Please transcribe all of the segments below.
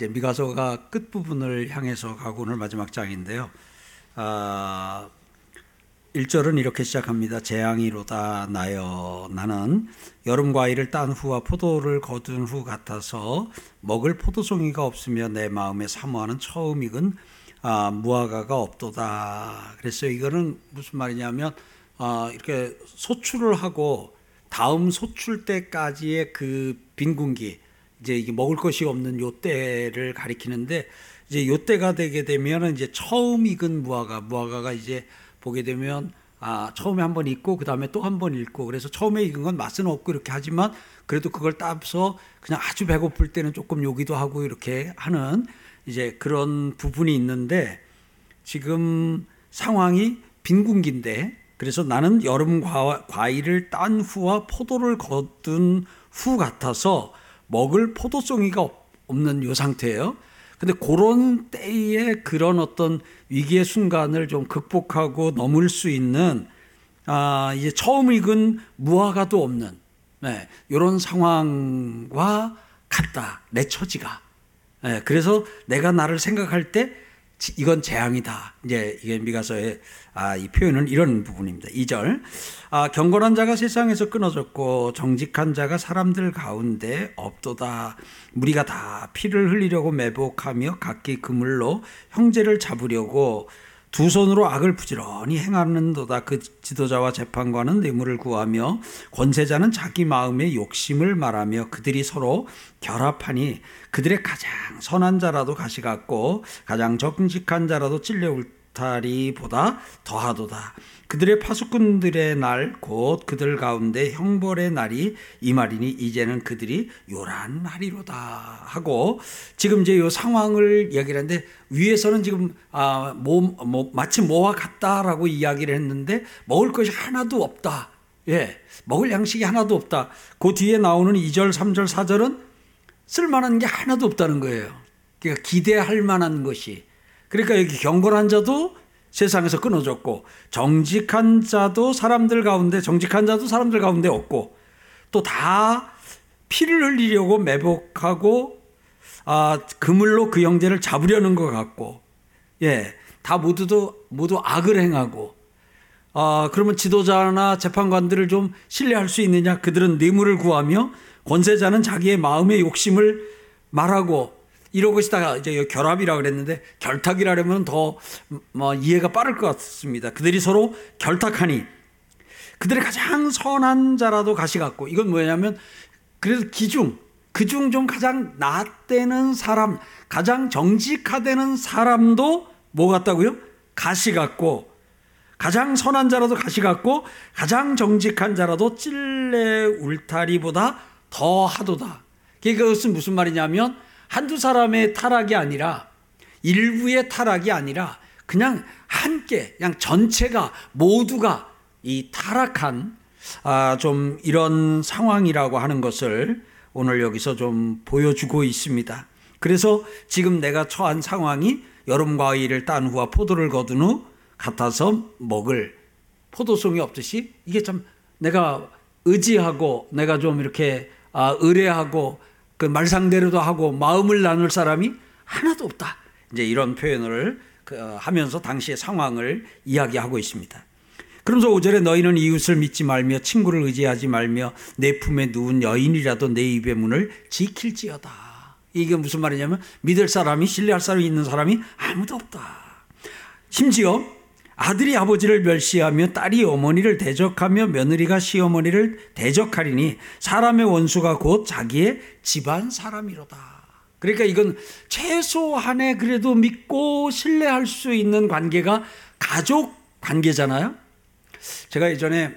아, 이제 미가서가 끝 부분을 향해서 가고 오늘 마지막 장인데요. 아, 1절은 이렇게 시작합니다. 재앙이로다 나여 나는 여름 과일을 딴 후와 포도를 거둔 후 같아서 먹을 포도송이가 없으며 내 마음에 사모하는 처음 익은 아, 무화과가 없도다. 그래서 이거는 무슨 말이냐면 아, 이렇게 소출을 하고 다음 소출 때까지의 그 빈군기 이제 이게 먹을 것이 없는 요 때를 가리키는데 이제 요 때가 되게 되면 이제 처음 익은 무화과 무화과가 이제 보게 되면 아 처음에 한 번 익고 그 다음에 또 한 번 익고 그래서 처음에 익은 건 맛은 없고 이렇게 하지만 그래도 그걸 따서 그냥 아주 배고플 때는 조금 요기도 하고 이렇게 하는 이제 그런 부분이 있는데 지금 상황이 빈군기인데 그래서 나는 여름 과일을 딴 후와 포도를 거둔 후 같아서 먹을 포도송이가 없는 요 상태예요. 근데 그런 때에 그런 어떤 위기의 순간을 좀 극복하고 넘을 수 있는 아 이제 처음 익은 무화과도 없는 네, 이런 상황과 같다 내 처지가. 네, 그래서 내가 나를 생각할 때 이건 재앙이다. 이제 이게 미가서의 아, 이 표현은 이런 부분입니다. 2절. 아, 경건한 자가 세상에서 끊어졌고 정직한 자가 사람들 가운데 없도다. 우리가 다 피를 흘리려고 매복하며 각기 그물로 형제를 잡으려고 두 손으로 악을 부지런히 행하는도다. 그 지도자와 재판관은 뇌물을 구하며 권세자는 자기 마음의 욕심을 말하며 그들이 서로 결합하니 그들의 가장 선한 자라도 가시 같고 가장 정직한 자라도 찔려 울타리보다 더하도다. 그들의 파수꾼들의 날 곧 그들 가운데 형벌의 날이 이 말이니 이제는 그들이 요란하리로다 하고 지금 이제 요 상황을 이야기를 했는데 위에서는 지금 아, 뭐, 뭐 마치 뭐와 같다라고 이야기를 했는데 먹을 것이 하나도 없다. 예. 먹을 양식이 하나도 없다. 그 뒤에 나오는 2절, 3절, 4절은 쓸만한 게 하나도 없다는 거예요. 그러니까 기대할 만한 것이. 그러니까 여기 경건한 자도 세상에서 끊어졌고 정직한 자도 사람들 가운데 정직한 자도 사람들 가운데 없고 또 다 피를 흘리려고 매복하고 아 그물로 그 형제를 잡으려는 것 같고 예 다 모두도 모두 악을 행하고 아 그러면 지도자나 재판관들을 좀 신뢰할 수 있느냐? 그들은 뇌물을 구하며 권세자는 자기의 마음의 욕심을 말하고 이러고 있다가 이제 결합이라 그랬는데 결탁이라 그러면 더 뭐 이해가 빠를 것 같습니다. 그들이 서로 결탁하니 그들의 가장 선한 자라도 가시 같고 이건 뭐냐면 그래서 기중 그중 좀 가장 낫대는 사람 가장 정직하다는 사람도 뭐 같다고요? 가시 같고 가장 선한 자라도 가시 같고 가장 정직한 자라도 찔레 울타리보다 더 하도다. 그것은 무슨 말이냐면 한두 사람의 타락이 아니라 일부의 타락이 아니라 그냥 함께 그냥 전체가 모두가 이 타락한 아, 좀 이런 상황이라고 하는 것을 오늘 여기서 좀 보여주고 있습니다. 그래서 지금 내가 처한 상황이 여름 과일을 딴 후와 포도를 거둔 후 같아서 먹을 포도송이 없듯이 이게 참 내가 의지하고 내가 좀 이렇게 아, 의뢰하고 그 말상대로도 하고 마음을 나눌 사람이 하나도 없다. 이제 이런 표현을 그, 어, 하면서 당시의 상황을 이야기하고 있습니다. 그러면서 5절에 너희는 이웃을 믿지 말며 친구를 의지하지 말며 내 품에 누운 여인이라도 내 입의 문을 지킬지어다. 이게 무슨 말이냐면 믿을 사람이 신뢰할 사람이 있는 사람이 아무도 없다. 심지어 아들이 아버지를 멸시하며 딸이 어머니를 대적하며 며느리가 시어머니를 대적하리니 사람의 원수가 곧 자기의 집안 사람이로다. 그러니까 이건 최소한의 그래도 믿고 신뢰할 수 있는 관계가 가족 관계잖아요. 제가 예전에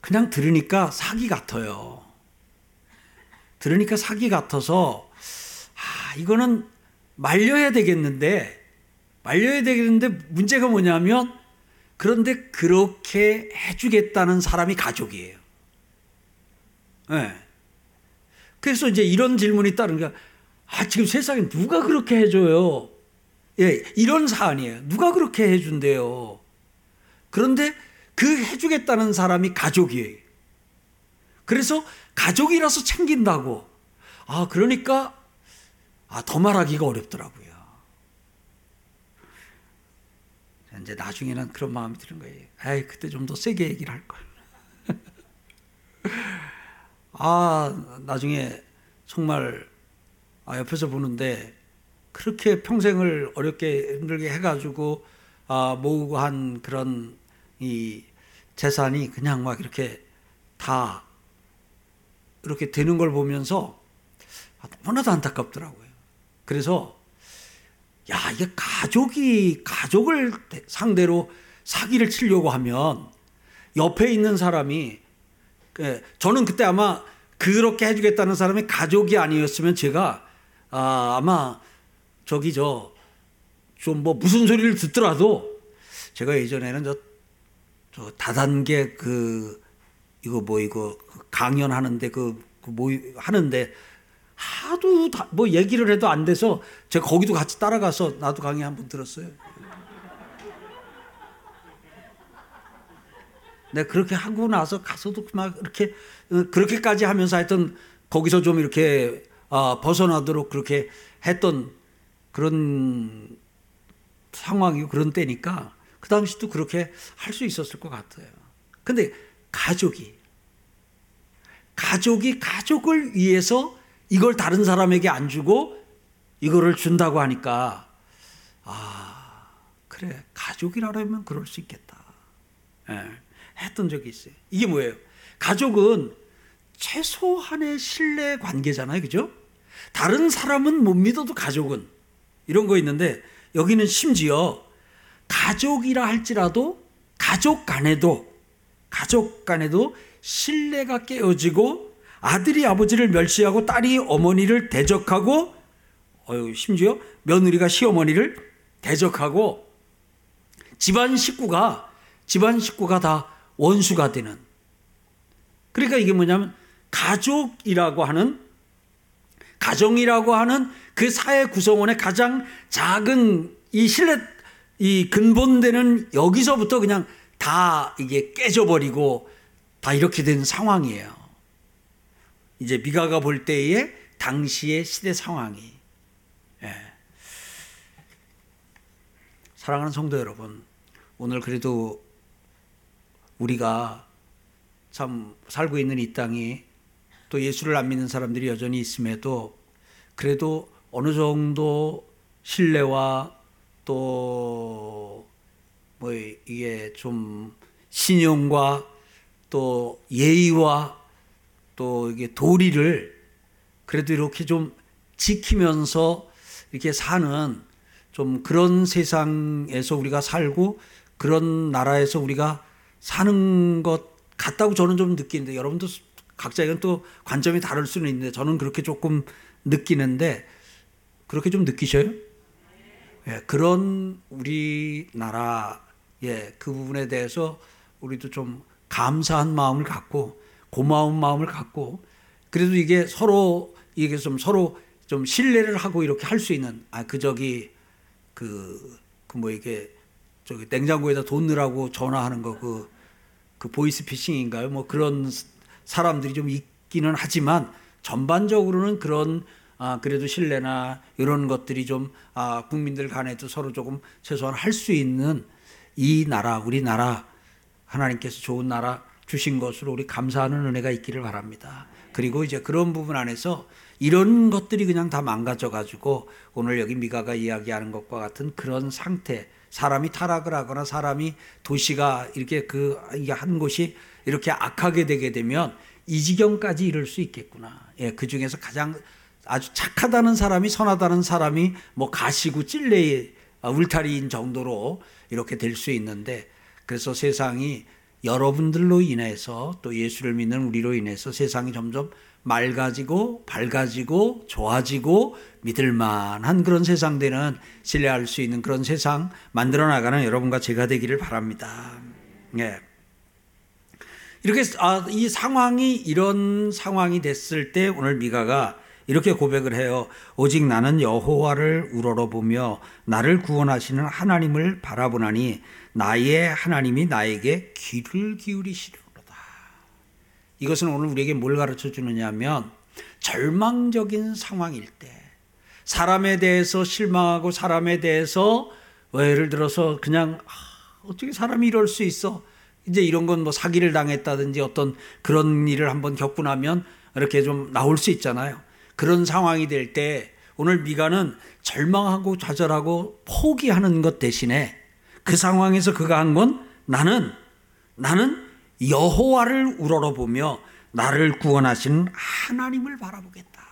그냥 들으니까 사기 같아요. 들으니까 사기 같아서 아, 이거는 말려야 되겠는데 말려야 되겠는데 문제가 뭐냐면 그런데 그렇게 해주겠다는 사람이 가족이에요. 네. 그래서 이제 이런 질문이 따른 게, 아, 지금 세상에 누가 그렇게 해줘요? 예, 이런 사안이에요. 누가 그렇게 해준대요? 그런데 그 해주겠다는 사람이 가족이에요. 그래서 가족이라서 챙긴다고. 아, 그러니까, 아, 더 말하기가 어렵더라고요. 이제 나중에는 그런 마음이 드는 거예요. 에이, 그때 좀 더 세게 얘기를 할 걸. 아, 나중에 정말, 아, 옆에서 보는데, 그렇게 평생을 어렵게 힘들게 해가지고, 아, 모으고 한 그런 이 재산이 그냥 막 이렇게 다 이렇게 되는 걸 보면서 너무나도 안타깝더라고요. 그래서 야, 이게 가족이 가족을 상대로 사기를 치려고 하면 옆에 있는 사람이 그, 저는 그때 아마 그렇게 해주겠다는 사람이 가족이 아니었으면 제가 아, 아마 저기 저 좀 뭐 무슨 소리를 듣더라도 제가 예전에는 저, 저 다단계 그 이거 뭐 이거 강연하는데 그, 그 뭐 하는데 하도 다, 뭐 얘기를 해도 안 돼서 제가 거기도 같이 따라가서 나도 강의 한번 들었어요. 네, 그렇게 하고 나서 가서도 막 이렇게 어, 그렇게까지 하면서 하여튼 거기서 좀 이렇게 어, 벗어나도록 그렇게 했던 그런 상황이고 그런 때니까 그 당시도 그렇게 할 수 있었을 것 같아요. 근데 가족이 가족이 가족을 위해서 이걸 다른 사람에게 안 주고 이거를 준다고 하니까 아 그래 가족이라면 그럴 수 있겠다. 예, 했던 적이 있어요. 이게 뭐예요? 가족은 최소한의 신뢰 관계잖아요, 그죠? 다른 사람은 못 믿어도 가족은 이런 거 있는데 여기는 심지어 가족이라 할지라도 가족 간에도 가족 간에도 신뢰가 깨어지고 아들이 아버지를 멸시하고 딸이 어머니를 대적하고 심지어 며느리가 시어머니를 대적하고 집안 식구가 집안 식구가 다 원수가 되는 그러니까 이게 뭐냐면 가족이라고 하는 가정이라고 하는 그 사회 구성원의 가장 작은 이 신뢰 이 근본되는 여기서부터 그냥 다 이게 깨져버리고 다 이렇게 된 상황이에요. 이제 미가가 볼 때의 당시의 시대 상황이. 예. 사랑하는 성도 여러분, 오늘 그래도 우리가 참 살고 있는 이 땅이 또 예수를 안 믿는 사람들이 여전히 있음에도 그래도 어느 정도 신뢰와 또 뭐 이게 좀 신용과 또 예의와 또 이게 도리를 그래도 이렇게 좀 지키면서 이렇게 사는 좀 그런 세상에서 우리가 살고 그런 나라에서 우리가 사는 것 같다고 저는 좀 느끼는데 여러분도 각자에겐 또 관점이 다를 수는 있는데 저는 그렇게 조금 느끼는데 그렇게 좀 느끼셔요? 예, 그런 우리나라의 그 부분에 대해서 우리도 좀 감사한 마음을 갖고 고마운 마음을 갖고 그래도 이게 서로 이게 좀 서로 좀 신뢰를 하고 이렇게 할 수 있는 아 그 저기 그 그 뭐 이게 저기 냉장고에다 돈 넣으라고 전화하는 거그그 보이스피싱인가요? 뭐 그런 사람들이 좀 있기는 하지만 전반적으로는 그런 아 그래도 신뢰나 이런 것들이 좀아 국민들 간에도 서로 조금 최소한 할 수 있는 이 나라 우리나라 하나님께서 좋은 나라 주신 것으로 우리 감사하는 은혜가 있기를 바랍니다. 그리고 이제 그런 부분 안에서 이런 것들이 그냥 다 망가져 가지고 오늘 여기 미가가 이야기하는 것과 같은 그런 상태 사람이 타락을 하거나 사람이 도시가 이렇게 그 한 곳이 이렇게 악하게 되게 되면 이 지경까지 이를 수 있겠구나. 예, 그 중에서 가장 아주 착하다는 사람이 선하다는 사람이 뭐 가시고 찔레 울타리인 정도로 이렇게 될 수 있는데 그래서 세상이 여러분들로 인해서 또 예수를 믿는 우리로 인해서 세상이 점점 맑아지고 밝아지고 좋아지고 믿을만한 그런 세상 되는 신뢰할 수 있는 그런 세상 만들어 나가는 여러분과 제가 되기를 바랍니다. 예. 이렇게 아, 이 상황이 이런 상황이 됐을 때 오늘 미가가 이렇게 고백을 해요. 오직 나는 여호와를 우러러보며 나를 구원하시는 하나님을 바라보나니 나의 하나님이 나에게 귀를 기울이시려다. 이것은 오늘 우리에게 뭘 가르쳐 주느냐면 절망적인 상황일 때 사람에 대해서 실망하고 사람에 대해서 뭐 예를 들어서 그냥 아, 어떻게 사람이 이럴 수 있어 이제 이런 건 뭐 사기를 당했다든지 어떤 그런 일을 한번 겪고 나면 이렇게 좀 나올 수 있잖아요. 그런 상황이 될 때 오늘 미가는 절망하고 좌절하고 포기하는 것 대신에 그 상황에서 그가 한 건 나는 나는 여호와를 우러러보며 나를 구원하시는 하나님을 바라보겠다.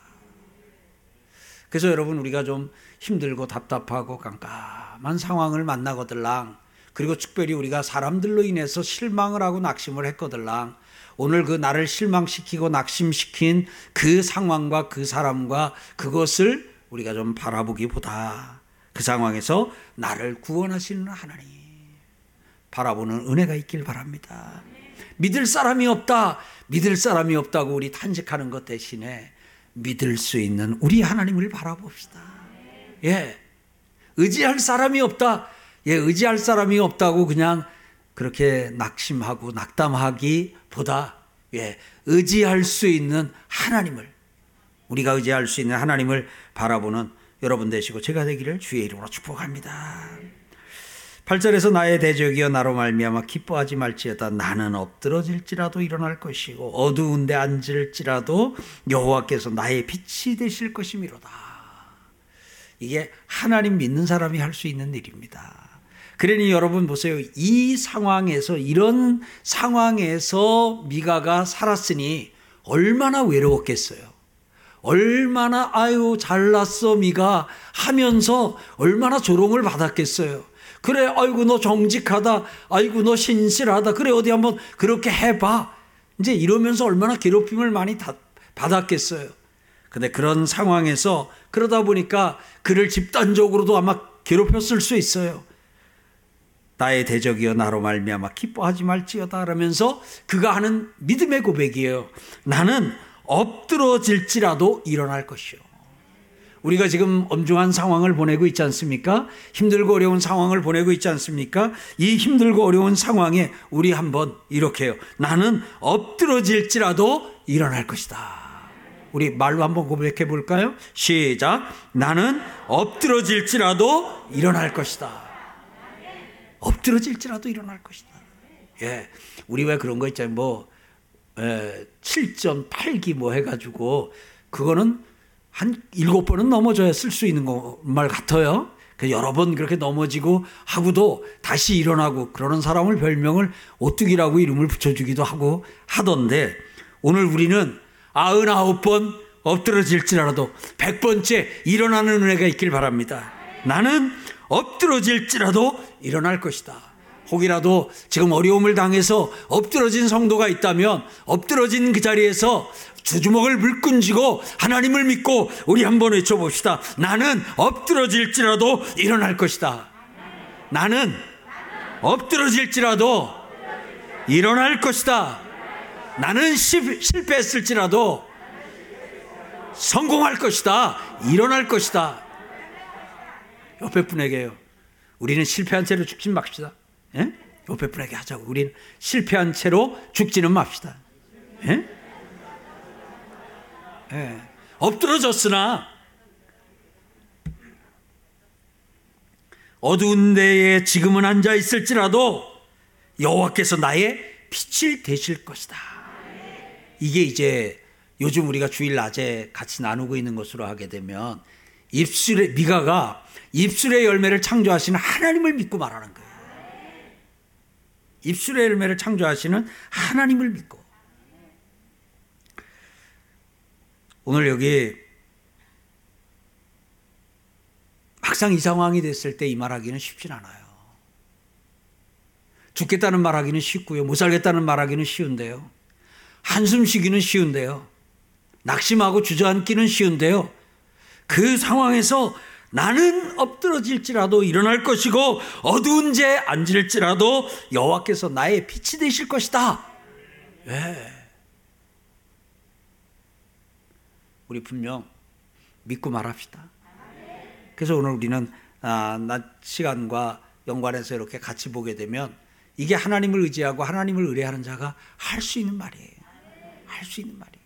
그래서 여러분 우리가 좀 힘들고 답답하고 깜깜한 상황을 만나거들랑 그리고 특별히 우리가 사람들로 인해서 실망을 하고 낙심을 했거들랑 오늘 그 나를 실망시키고 낙심시킨 그 상황과 그 사람과 그것을 우리가 좀 바라보기보다 그 상황에서 나를 구원하시는 하나님 바라보는 은혜가 있길 바랍니다. 믿을 사람이 없다. 믿을 사람이 없다고 우리 탄식하는 것 대신에 믿을 수 있는 우리 하나님을 바라봅시다. 예. 의지할 사람이 없다. 예, 의지할 사람이 없다고 그냥 그렇게 낙심하고 낙담하기 보다 예, 의지할 수 있는 하나님을 우리가 의지할 수 있는 하나님을 바라보는 여러분 되시고 제가 되기를 주의 이름으로 축복합니다. 8절에서 나의 대적이여 나로 말미암아 기뻐하지 말지어다 나는 엎드러질지라도 일어날 것이고 어두운데 앉을지라도 여호와께서 나의 빛이 되실 것이미로다. 이게 하나님 믿는 사람이 할 수 있는 일입니다. 그러니 여러분 보세요. 이 상황에서 이런 상황에서 미가가 살았으니 얼마나 외로웠겠어요. 얼마나 아유 잘났어 미가 하면서 얼마나 조롱을 받았겠어요. 그래, 아이고, 너 정직하다. 아이고, 너 신실하다. 그래, 어디 한번 그렇게 해봐. 이제 이러면서 얼마나 괴롭힘을 많이 받았겠어요. 근데 그런 상황에서 그러다 보니까 그를 집단적으로도 아마 괴롭혔을 수 있어요. 나의 대적이여 나로 말미암아 기뻐하지 말지어다 라면서 그가 하는 믿음의 고백이에요. 나는 엎드러질지라도 일어날 것이요. 우리가 지금 엄중한 상황을 보내고 있지 않습니까? 힘들고 어려운 상황을 보내고 있지 않습니까? 이 힘들고 어려운 상황에 우리 한번 이렇게 요. 나는 엎드러질지라도 일어날 것이다. 우리 말로 한번 고백해 볼까요? 시작. 나는 엎드러질지라도 일어날 것이다. 엎드러질지라도 일어날 것이다. 예. 우리 왜 그런 거 있잖아요. 뭐, 예, 7.8기 뭐 해가지고, 그거는 한 일곱 번은 넘어져야 쓸 수 있는 말 같아요. 그 여러 번 그렇게 넘어지고 하고도 다시 일어나고 그러는 사람을 별명을 오뚜기라고 이름을 붙여주기도 하고 하던데 오늘 우리는 아흔아홉 번 엎드러질지라도 백 번째 일어나는 은혜가 있길 바랍니다. 나는 엎드러질지라도 일어날 것이다. 혹이라도 지금 어려움을 당해서 엎드러진 성도가 있다면 엎드러진 그 자리에서 두 주먹을 물끈 쥐고 하나님을 믿고 우리 한번 외쳐봅시다. 나는 엎드러질지라도 일어날 것이다. 나는 엎드러질지라도 일어날 것이다. 나는 실패했을지라도 성공할 것이다. 일어날 것이다. 옆에 분에게요. 우리는 실패한 채로 죽지 맙시다. 예? 분에게 하자고. 우리는 실패한 채로 죽지는 맙시다. 예? 예. 엎드러졌으나 어두운 데에 지금은 앉아 있을지라도 여호와께서 나의 빛을 되실 것이다. 이게 이제 요즘 우리가 주일 낮에 같이 나누고 있는 것으로 하게 되면 입술의 미가가 입술의 열매를 창조하시는 하나님을 믿고 말하는 거예요. 입술의 열매를 창조하시는 하나님을 믿고 오늘 여기 막상 이 상황이 됐을 때 이 말하기는 쉽진 않아요. 죽겠다는 말하기는 쉽고요. 못 살겠다는 말하기는 쉬운데요. 한숨 쉬기는 쉬운데요. 낙심하고 주저앉기는 쉬운데요. 그 상황에서 나는 엎드러질지라도 일어날 것이고 어두운 제 앉을지라도 여호와께서 나의 빛이 되실 것이다. 왜? 우리 분명 믿고 말합시다. 그래서 오늘 우리는 아, 낮 시간과 연관해서 이렇게 같이 보게 되면 이게 하나님을 의지하고 하나님을 의뢰하는 자가 할 수 있는 말이에요. 할 수 있는 말이에요.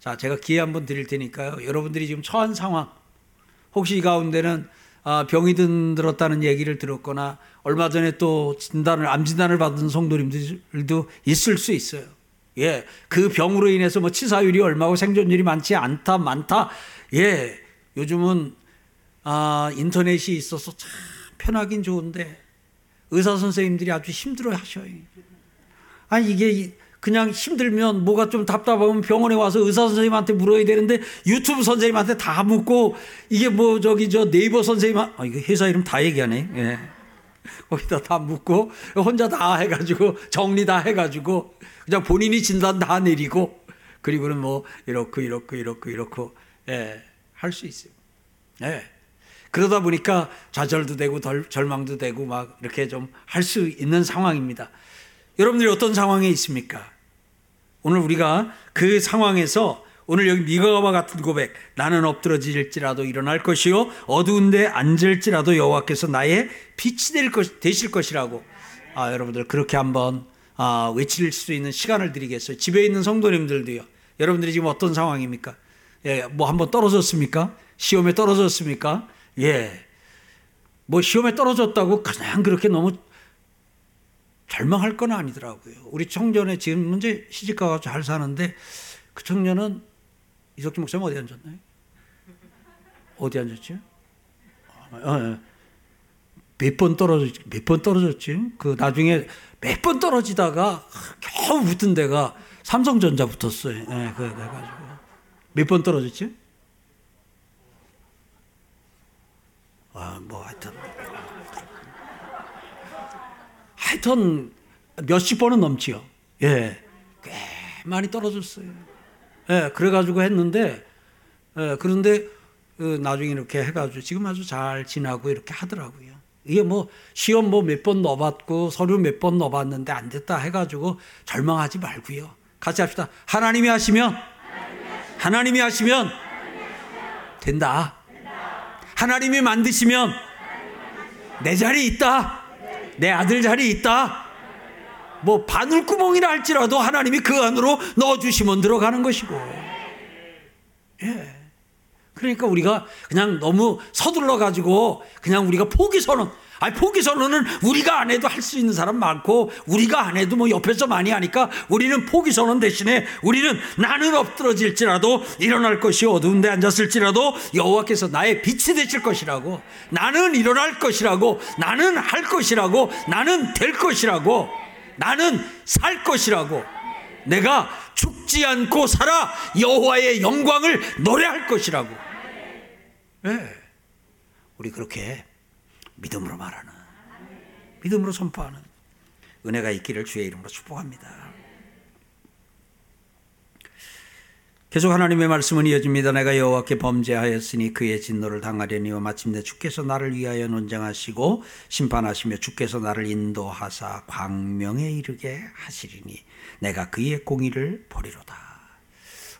자, 제가 기회 한번 드릴 테니까요. 여러분들이 지금 처한 상황, 혹시 이 가운데는 아, 병이 들었다는 얘기를 들었거나 얼마 전에 또 진단을 암 진단을 받은 성도님들도 있을 수 있어요. 예, 그 병으로 인해서 뭐 치사율이 얼마고 생존율이 많지 않다 많다. 예, 요즘은 아, 인터넷이 있어서 참 편하긴 좋은데 의사 선생님들이 아주 힘들어 하셔요. 아니 이게 그냥 힘들면 뭐가 좀 답답하면 병원에 와서 의사 선생님한테 물어야 되는데 유튜브 선생님한테 다 묻고 이게 뭐 저기 저 네이버 선생님 아 이거 회사 이름 다 얘기하네. 예. 거기다 다 묻고 혼자 다 해가지고 정리 다 해가지고 그냥 본인이 진단 다 내리고 그리고는 뭐 이렇고 이렇고 이렇고 이렇고 예, 할 수 있어요. 예. 그러다 보니까 좌절도 되고 덜, 절망도 되고 막 이렇게 좀 할 수 있는 상황입니다. 여러분들이 어떤 상황에 있습니까? 오늘 우리가 그 상황에서 오늘 여기 미가와 같은 고백 나는 엎드러질지라도 일어날 것이요 어두운데 앉을지라도 여호와께서 나의 빛이 될 것, 되실 것이라고. 아 여러분들 그렇게 한번 아, 외칠 수 있는 시간을 드리겠어요. 집에 있는 성도님들도요. 여러분들이 지금 어떤 상황입니까? 예, 뭐 한번 떨어졌습니까? 시험에 떨어졌습니까? 예, 뭐 시험에 떨어졌다고 그냥 그렇게 너무 절망할 건 아니더라고요. 우리 청년에 지금 문제 시집가서 잘 사는데 그 청년은 이석기 목사님 어디 앉았나요? 어디 앉았지? 어, 어. 몇번 떨어졌지? 몇 번 떨어졌지? 그 나중에 몇 번 떨어지다가 겨우 붙은 데가 삼성전자 붙었어요. 네, 그 해가지고 몇 번 떨어졌지? 아, 뭐 하여튼 하여튼 몇십 번은 넘지요. 예. 꽤 많이 떨어졌어요. 예, 그래가지고 했는데, 예, 그런데 그 나중에 이렇게 해가지고 지금 아주 잘 지나고 이렇게 하더라고요. 이게 뭐 시험 뭐 몇 번 넣어봤고 서류 몇 번 넣어봤는데 안 됐다 해가지고 절망하지 말고요. 같이 합시다. 하나님이 하시면, 하나님이 하시면 된다. 하나님이 만드시면 내 자리 있다. 내 아들 자리 있다. 뭐 바늘구멍이라 할지라도 하나님이 그 안으로 넣어주시면 들어가는 것이고. 예. 그러니까 우리가 그냥 너무 서둘러 가지고 그냥 우리가 포기 선언 아니 포기 선언은 우리가 안 해도 할 수 있는 사람 많고 우리가 안 해도 뭐 옆에서 많이 하니까 우리는 포기 선언 대신에 우리는 나는 엎드러질지라도 일어날 것이 어두운 데 앉았을지라도 여호와께서 나의 빛이 되실 것이라고 나는 일어날 것이라고 나는 할 것이라고 나는 될 것이라고 나는 살 것이라고 내가 죽지 않고 살아 여호와의 영광을 노래할 것이라고 네. 우리 그렇게 믿음으로 말하는 믿음으로 선포하는 은혜가 있기를 주의 이름으로 축복합니다. 계속 하나님의 말씀은 이어집니다. 내가 여호와께 범죄하였으니 그의 진노를 당하려니와 마침내 주께서 나를 위하여 논쟁하시고 심판하시며 주께서 나를 인도하사 광명에 이르게 하시리니 내가 그의 공의를 보리로다.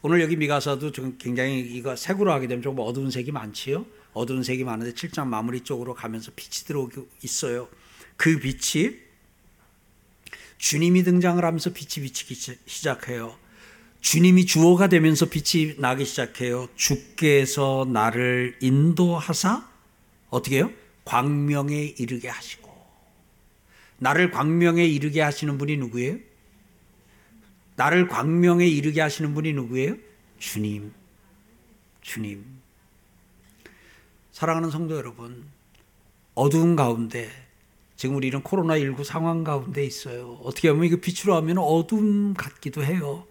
오늘 여기 미가서도 굉장히 이거 색으로 하게 되면 좀 어두운 색이 많지요. 어두운 색이 많은데 7장 마무리 쪽으로 가면서 빛이 들어오고 있어요. 그 빛이 주님이 등장을 하면서 빛이 비치기 시작해요. 주님이 주어가 되면서 빛이 나기 시작해요. 주께서 나를 인도하사 어떻게 해요? 광명에 이르게 하시고 나를 광명에 이르게 하시는 분이 누구예요? 나를 광명에 이르게 하시는 분이 누구예요? 주님. 주님. 사랑하는 성도 여러분, 어두운 가운데 지금 우리는 코로나19 상황 가운데 있어요. 어떻게 보면 이거 빛으로 하면 어둠 같기도 해요.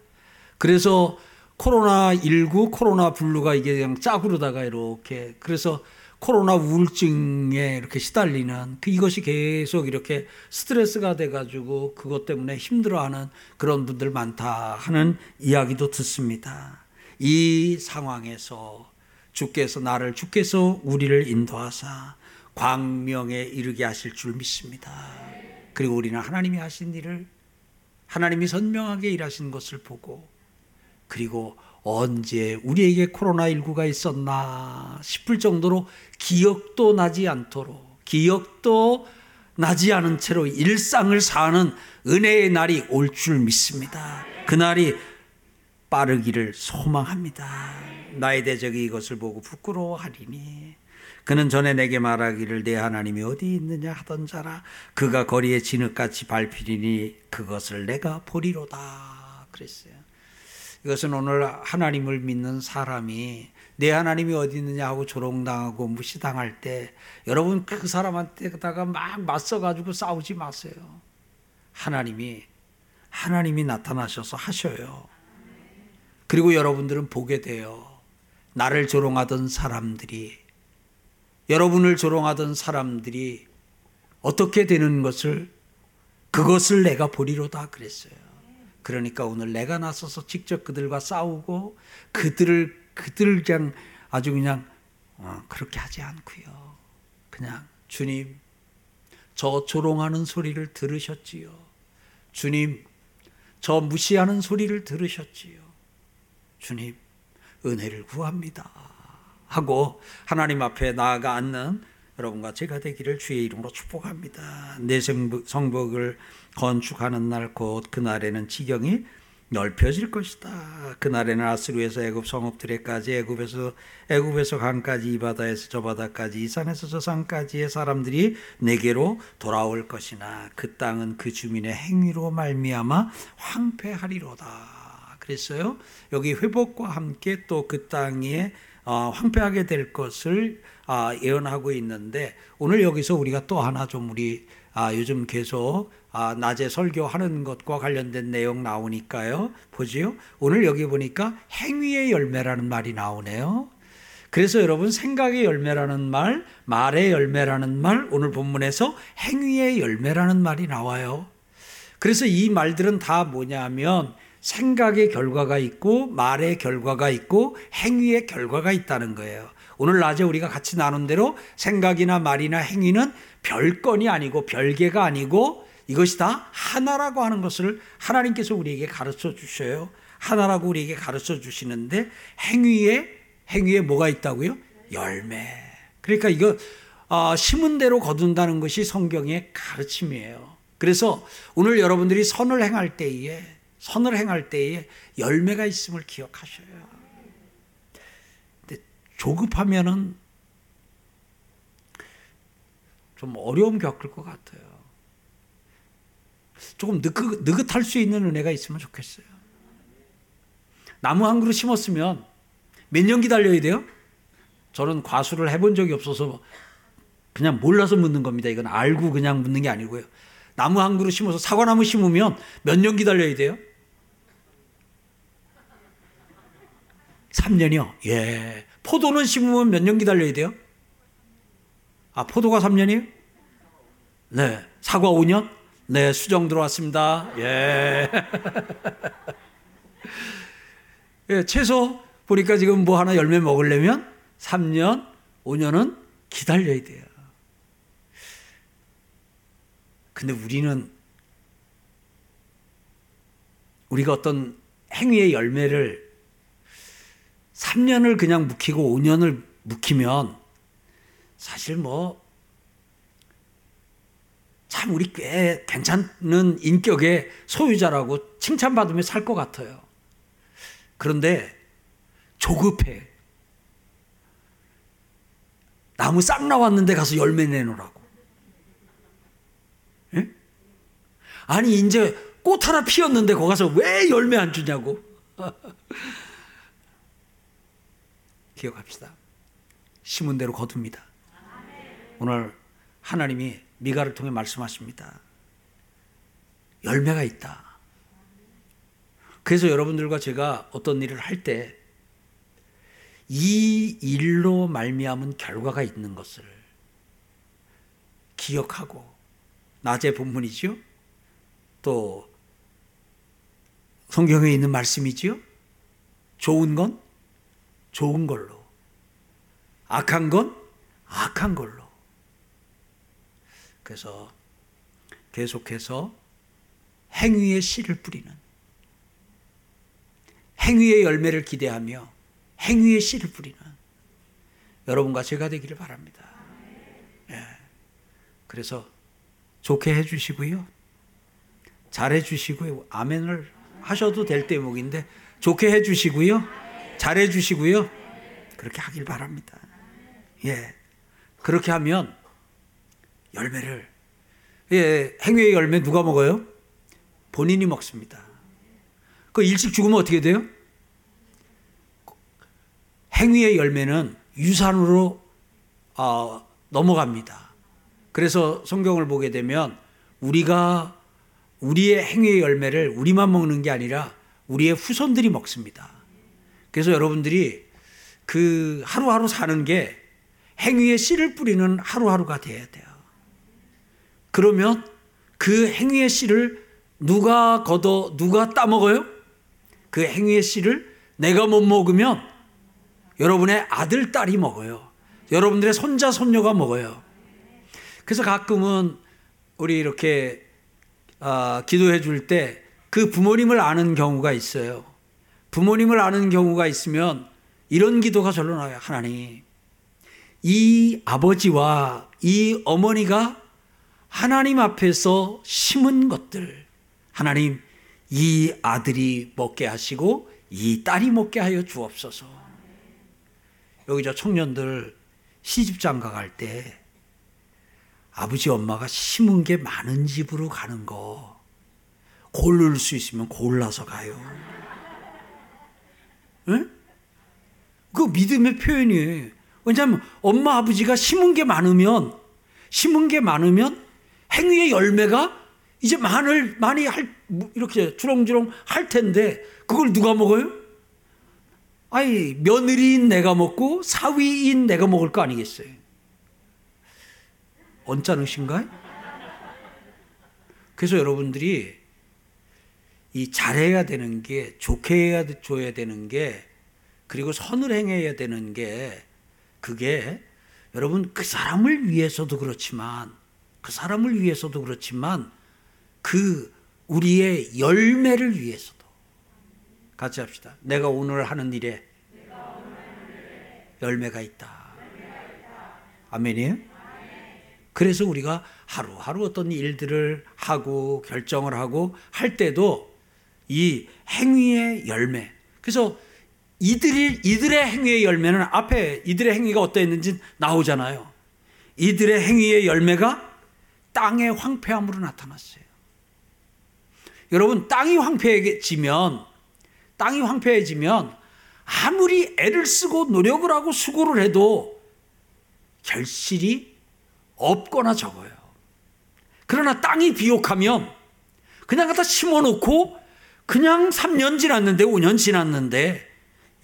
그래서 코로나19, 코로나 블루가 이게 그냥 짝으로다가 이렇게 그래서 코로나 우울증에 이렇게 시달리는 그 이것이 계속 이렇게 스트레스가 돼가지고 그것 때문에 힘들어하는 그런 분들 많다 하는 이야기도 듣습니다. 이 상황에서 주께서 나를 주께서 우리를 인도하사 광명에 이르게 하실 줄 믿습니다. 그리고 우리는 하나님이 하신 일을 하나님이 선명하게 일하신 것을 보고 그리고 언제 우리에게 코로나19가 있었나 싶을 정도로 기억도 나지 않도록 기억도 나지 않은 채로 일상을 사는 은혜의 날이 올 줄 믿습니다. 그날이 빠르기를 소망합니다. 나의 대적이 이것을 보고 부끄러워하리니 그는 전에 내게 말하기를 내 하나님이 어디 있느냐 하던 자라 그가 거리에 진흙같이 밟히리니 그것을 내가 보리로다 그랬어요. 이것은 오늘 하나님을 믿는 사람이 내 하나님이 어디 있느냐 하고 조롱당하고 무시당할 때 여러분 그 사람한테다가 막 맞서가지고 싸우지 마세요. 하나님이 하나님이 나타나셔서 하셔요. 그리고 여러분들은 보게 돼요. 나를 조롱하던 사람들이 여러분을 조롱하던 사람들이 어떻게 되는 것을 그것을 내가 보리로다 그랬어요. 그러니까 오늘 내가 나서서 직접 그들과 싸우고 그들을 그들 그냥 아주 그냥 어, 그렇게 하지 않고요. 그냥 주님 저 조롱하는 소리를 들으셨지요. 주님 저 무시하는 소리를 들으셨지요. 주님 은혜를 구합니다. 하고 하나님 앞에 나아가 앉는 여러분과 제가 되기를 주의 이름으로 축복합니다. 내 성복을 건축하는 날 곧 그날에는 지경이 넓혀질 것이다. 그날에는 아스루에서 애굽 성읍들에까지 애굽에서 애굽에서 강까지 이 바다에서 저 바다까지 이 산에서 저 산까지의 사람들이 내게로 돌아올 것이나 그 땅은 그 주민의 행위로 말미암아 황폐하리로다. 그랬어요. 여기 회복과 함께 또 그 땅에 어, 황폐하게 될 것을 아, 예언하고 있는데 오늘 여기서 우리가 또 하나 좀 우리 아, 요즘 계속 아, 낮에 설교하는 것과 관련된 내용 나오니까요. 보지요? 오늘 여기 보니까 행위의 열매라는 말이 나오네요. 그래서 여러분 생각의 열매라는 말, 말의 열매라는 말, 오늘 본문에서 행위의 열매라는 말이 나와요. 그래서 이 말들은 다 뭐냐면 생각의 결과가 있고 말의 결과가 있고 행위의 결과가 있다는 거예요. 오늘 낮에 우리가 같이 나눈 대로 생각이나 말이나 행위는 별건이 아니고 별개가 아니고 이것이 다 하나라고 하는 것을 하나님께서 우리에게 가르쳐 주셔요. 하나라고 우리에게 가르쳐 주시는데 행위에 행위에 뭐가 있다고요? 열매. 그러니까 이거 어, 심은 대로 거둔다는 것이 성경의 가르침이에요. 그래서 오늘 여러분들이 선을 행할 때에 선을 행할 때에 열매가 있음을 기억하셔요. 근데 조급하면은 좀 어려움 겪을 것 같아요. 조금 느긋, 느긋할 수 있는 은혜가 있으면 좋겠어요. 나무 한 그루 심었으면 몇 년 기다려야 돼요? 저는 과수를 해본 적이 없어서 그냥 몰라서 묻는 겁니다. 이건 알고 그냥 묻는 게 아니고요. 나무 한 그루 심어서 사과나무 심으면 몇 년 기다려야 돼요? 3년이요? 예. 포도는 심으면 몇 년 기다려야 돼요? 아, 포도가 3년이에요? 네. 사과 5년? 네, 수정 들어왔습니다. 예. 예, 채소 보니까 지금 뭐 하나 열매 먹으려면 3년, 5년은 기다려야 돼요. 근데 우리는 우리가 어떤 행위의 열매를 3년을 그냥 묵히고 5년을 묵히면 사실 뭐, 참 우리 꽤 괜찮은 인격의 소유자라고 칭찬받으며 살 것 같아요. 그런데 조급해. 나무 싹 나왔는데 가서 열매 내놓으라고. 예? 아니, 이제 꽃 하나 피었는데 거기 가서 왜 열매 안 주냐고. 기억합시다. 심은 대로 거둡니다. 오늘 하나님이 미가를 통해 말씀하십니다. 열매가 있다. 그래서 여러분들과 제가 어떤 일을 할 때 이 일로 말미암은 결과가 있는 것을 기억하고 낮의 본문이지요. 또 성경에 있는 말씀이지요. 좋은 건 좋은 걸로, 악한 건 악한 걸로. 그래서 계속해서 행위의 씨를 뿌리는 행위의 열매를 기대하며 행위의 씨를 뿌리는 여러분과 제가 되기를 바랍니다. 예. 그래서 좋게 해주시고요. 잘해주시고요. 아멘을 하셔도 될 대목인데 좋게 해 주시고요. 잘해 주시고요. 그렇게 하길 바랍니다. 예. 그렇게 하면 열매를 예, 행위의 열매 누가 먹어요? 본인이 먹습니다. 그 일찍 죽으면 어떻게 돼요? 행위의 열매는 유산으로 어, 넘어갑니다. 그래서 성경을 보게 되면 우리가 우리의 행위의 열매를 우리만 먹는 게 아니라 우리의 후손들이 먹습니다. 그래서 여러분들이 그 하루하루 사는 게 행위의 씨를 뿌리는 하루하루가 돼야 돼요. 그러면 그 행위의 씨를 누가 걷어 누가 따먹어요? 그 행위의 씨를 내가 못 먹으면 여러분의 아들, 딸이 먹어요. 여러분들의 손자, 손녀가 먹어요. 그래서 가끔은 우리 이렇게 어, 기도해 줄 때 그 부모님을 아는 경우가 있어요. 부모님을 아는 경우가 있으면 이런 기도가 절로 나와요. 하나님, 이 아버지와 이 어머니가 하나님 앞에서 심은 것들, 하나님, 이 아들이 먹게 하시고 이 딸이 먹게 하여 주옵소서. 여기 저 청년들 시집장가 갈 때 아버지 엄마가 심은 게 많은 집으로 가는 거 고를 수 있으면 골라서 가요. 응? 그 믿음의 표현이에요. 왜냐하면 엄마 아버지가 심은 게 많으면 심은 게 많으면 행위의 열매가 이제 많을 많이 할 이렇게 주렁주렁 할 텐데 그걸 누가 먹어요? 아니 며느리인 내가 먹고 사위인 내가 먹을 거 아니겠어요? 언짢으신가요? 그래서 여러분들이 이 잘해야 되는 게 좋게 해야 줘야 되는 게 그리고 선을 행해야 되는 게 그게 여러분 그 사람을 위해서도 그렇지만 그 사람을 위해서도 그렇지만 그 우리의 열매를 위해서도 같이 합시다. 내가 오늘 하는 일에 열매가 있다. 아멘이에요? 그래서 우리가 하루하루 어떤 일들을 하고 결정을 하고 할 때도 이 행위의 열매. 그래서 이들이 이들의 행위의 열매는 앞에 이들의 행위가 어떠했는지 나오잖아요. 이들의 행위의 열매가 땅의 황폐함으로 나타났어요. 여러분 땅이 황폐해지면 땅이 황폐해지면 아무리 애를 쓰고 노력을 하고 수고를 해도 결실이 없거나 적어요. 그러나 땅이 비옥하면 그냥 갖다 심어놓고 그냥 3년 지났는데 5년 지났는데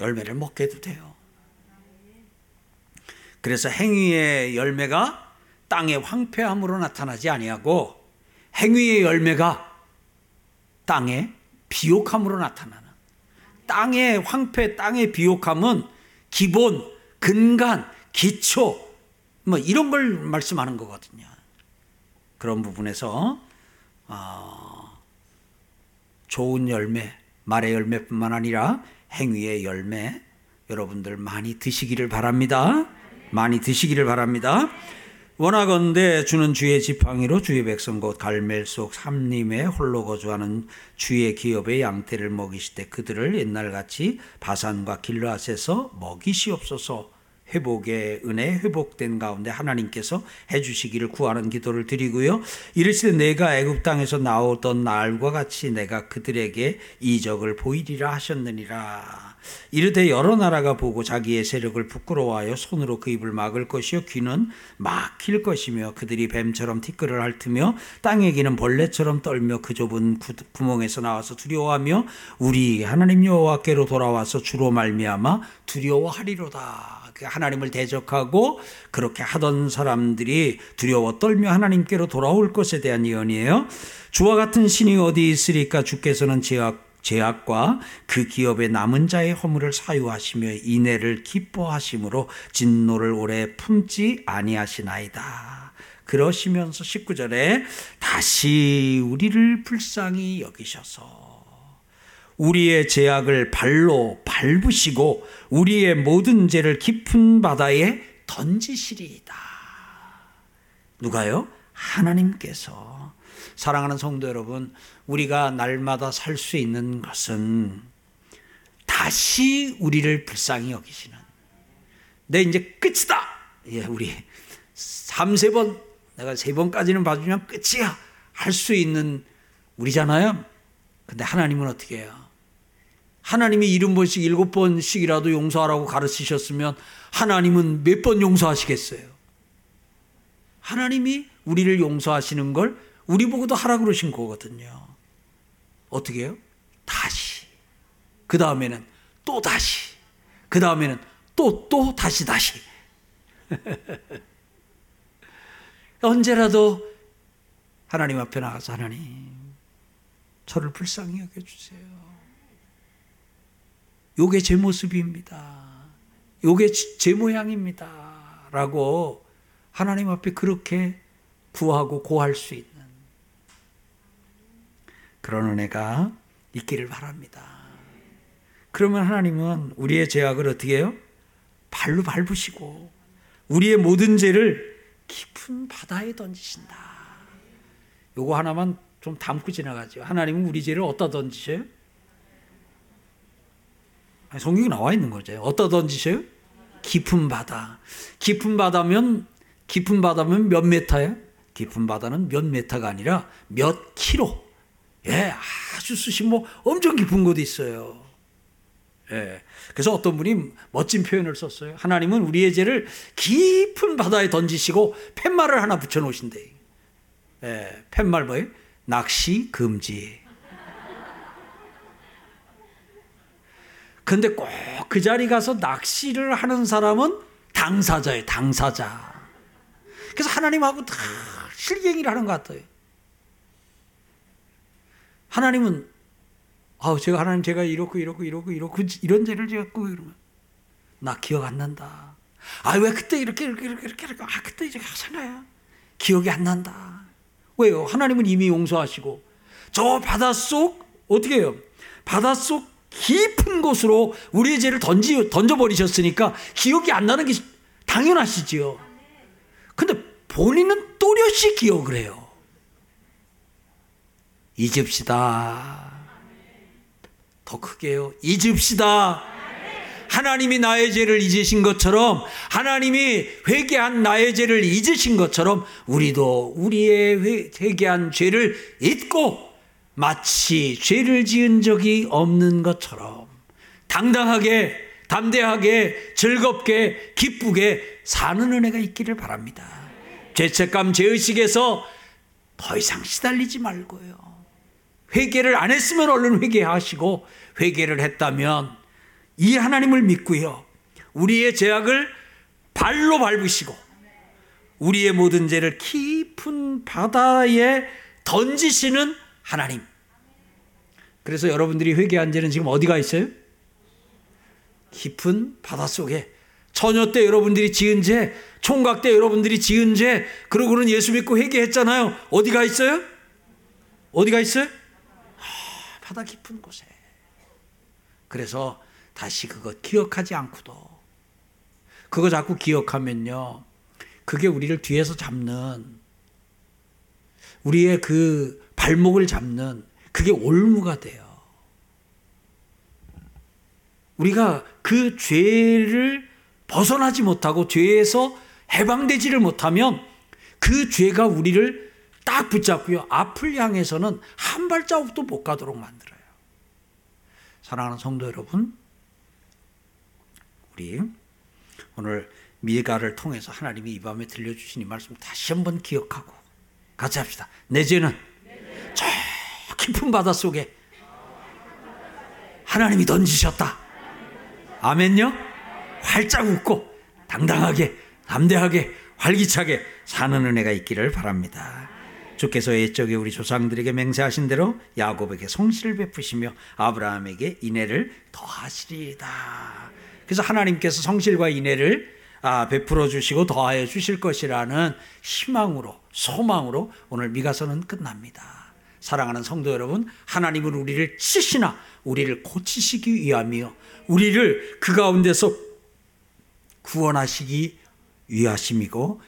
열매를 먹게 도 돼요. 그래서 행위의 열매가 땅의 황폐함으로 나타나지 아니하고 행위의 열매가 땅의 비옥함으로 나타나는 땅의 황폐, 땅의 비옥함은 기본, 근간, 기초 뭐 이런 걸 말씀하는 거거든요. 그런 부분에서 어, 좋은 열매, 말의 열매뿐만 아니라 행위의 열매 여러분들 많이 드시기를 바랍니다. 많이 드시기를 바랍니다. 원하건대 주는 주의 지팡이로 주의 백성 곧 갈멜 속 삼림에 홀로 거주하는 주의 기업의 양떼를 먹이시되 그들을 옛날같이 바산과 길라앗에서 먹이시옵소서 회복의 은혜 회복된 가운데 하나님께서 해주시기를 구하는 기도를 드리고요. 이르시되 내가 애굽 땅에서 나오던 날과 같이 내가 그들에게 이적을 보이리라 하셨느니라. 이르되 여러 나라가 보고 자기의 세력을 부끄러워하여 손으로 그 입을 막을 것이요 귀는 막힐 것이며 그들이 뱀처럼 티끌을 핥으며 땅에 기는 벌레처럼 떨며 그 좁은 구멍에서 나와서 두려워하며 우리 하나님 여호와께로 돌아와서 주로 말미암아 두려워하리로다. 그 하나님을 대적하고 그렇게 하던 사람들이 두려워 떨며 하나님께로 돌아올 것에 대한 예언이에요. 주와 같은 신이 어디 있으리까 주께서는 제약 제약과 그 기업의 남은 자의 허물을 사유하시며 인애를 기뻐하심으로 진노를 오래 품지 아니하시나이다. 그러시면서 19절에 다시 우리를 불쌍히 여기셔서 우리의 제약을 발로 밟으시고 우리의 모든 죄를 깊은 바다에 던지시리이다. 누가요? 하나님께서 사랑하는 성도 여러분, 우리가 날마다 살 수 있는 것은 다시 우리를 불쌍히 여기시는 내 이제 끝이다. 예, 우리 3, 세 번 내가 세 번까지는 봐주면 끝이야. 할 수 있는 우리잖아요. 근데 하나님은 어떻게 해요? 하나님이 일흔 번씩 일곱 번씩이라도 용서하라고 가르치셨으면 하나님은 몇 번 용서하시겠어요? 하나님이 우리를 용서하시는 걸 우리 보고도 하라 그러신 거거든요. 어떻게 해요? 다시. 그 다음에는 또 다시. 그 다음에는 또, 또 다시, 다시. 언제라도 하나님 앞에 나가서 하나님, 저를 불쌍히 여겨주세요. 요게 제 모습입니다. 요게 제 모양입니다. 라고 하나님 앞에 그렇게 구하고 고할 수 있는 그런 은혜가 있기를 바랍니다. 그러면 하나님은 우리의 죄악을 어떻게 해요? 발로 밟으시고 우리의 모든 죄를 깊은 바다에 던지신다. 요거 하나만 좀 담고 지나가죠. 하나님은 우리 죄를 어디다 던지셔요? 성경에 나와 있는 거죠. 어디다 던지셔요? 깊은 바다. 깊은 바다면 깊은 바다면 몇 메타예요? 깊은 바다는 몇 메타가 아니라 몇 킬로. 예, 아주 수심 뭐 엄청 깊은 곳이 있어요. 예. 그래서 어떤 분이 멋진 표현을 썼어요. 하나님은 우리의 죄를 깊은 바다에 던지시고 팻말을 하나 붙여 놓으신대. 예, 팻말 뭐예요? 낚시 금지. 근데 꼭 그 자리 가서 낚시를 하는 사람은 당사자예요, 당사자. 그래서 하나님하고 다 실갱이를 하는 것 같아요. 하나님은 아, 제가 하나님 제가 이렇고 이렇고 이렇고 이렇고 이런 죄를 지었고 이러면 나 기억 안 난다. 아, 왜 그때 이렇게 이렇게 이렇게 이렇게, 이렇게. 아, 그때 이렇게 하잖아요. 기억이 안 난다. 왜요? 하나님은 이미 용서하시고 저 바닷속 어떻게 해요? 바닷속 깊은 곳으로 우리의 죄를 던지 던져 버리셨으니까 기억이 안 나는 게 당연하시지요. 근데 본인은 또렷이 기억을 해요. 잊읍시다. 더 크게요. 잊읍시다. 하나님이 나의 죄를 잊으신 것처럼 하나님이 회개한 나의 죄를 잊으신 것처럼 우리도 우리의 회개한 죄를 잊고 마치 죄를 지은 적이 없는 것처럼 당당하게 담대하게 즐겁게 기쁘게 사는 은혜가 있기를 바랍니다. 죄책감 죄의식에서 더 이상 시달리지 말고요. 회개를 안 했으면 얼른 회개하시고 회개를 했다면 이 하나님을 믿고요. 우리의 죄악을 발로 밟으시고 우리의 모든 죄를 깊은 바다에 던지시는 하나님. 그래서 여러분들이 회개한 죄는 지금 어디가 있어요? 깊은 바다 속에 처녀 때 여러분들이 지은 죄, 총각 때 여러분들이 지은 죄, 그러고는 예수 믿고 회개했잖아요. 어디가 있어요? 어디가 있어요? 아, 바다 깊은 곳에. 그래서 다시 그거 기억하지 않고도 그거 자꾸 기억하면요. 그게 우리를 뒤에서 잡는 우리의 그 발목을 잡는 그게 올무가 돼요. 우리가 그 죄를 벗어나지 못하고 죄에서 해방되지를 못하면 그 죄가 우리를 딱 붙잡고요. 앞을 향해서는 한 발자국도 못 가도록 만들어요. 사랑하는 성도 여러분, 우리 오늘 미가를 통해서 하나님이 이 밤에 들려주신 이 말씀 다시 한번 기억하고 같이 합시다. 내 죄는 저 깊은 바다 속에 하나님이 던지셨다. 아멘요? 활짝 웃고 당당하게 담대하게 활기차게 사는 은혜가 있기를 바랍니다. 주께서 옛적에 우리 조상들에게 맹세하신 대로 야곱에게 성실을 베푸시며 아브라함에게 인애를 더하시리이다. 그래서 하나님께서 성실과 인애를 아, 베풀어 주시고 더하여 주실 것이라는 희망으로 소망으로 오늘 미가서는 끝납니다. 사랑하는 성도 여러분, 하나님은 우리를 치시나 우리를 고치시기 위함이요 우리를 그 가운데서 구원하시기 위하심이고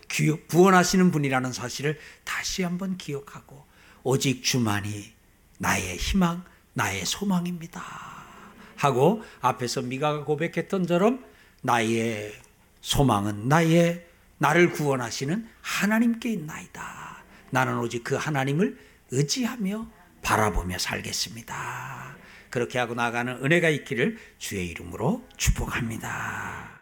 구원하시는 분이라는 사실을 다시 한번 기억하고 오직 주만이 나의 희망, 나의 소망입니다. 하고 앞에서 미가가 고백했던 처럼 나의 소망은 나의 나를 구원하시는 하나님께 있나이다. 나는 오직 그 하나님을 의지하며 바라보며 살겠습니다. 그렇게 하고 나가는 은혜가 있기를 주의 이름으로 축복합니다.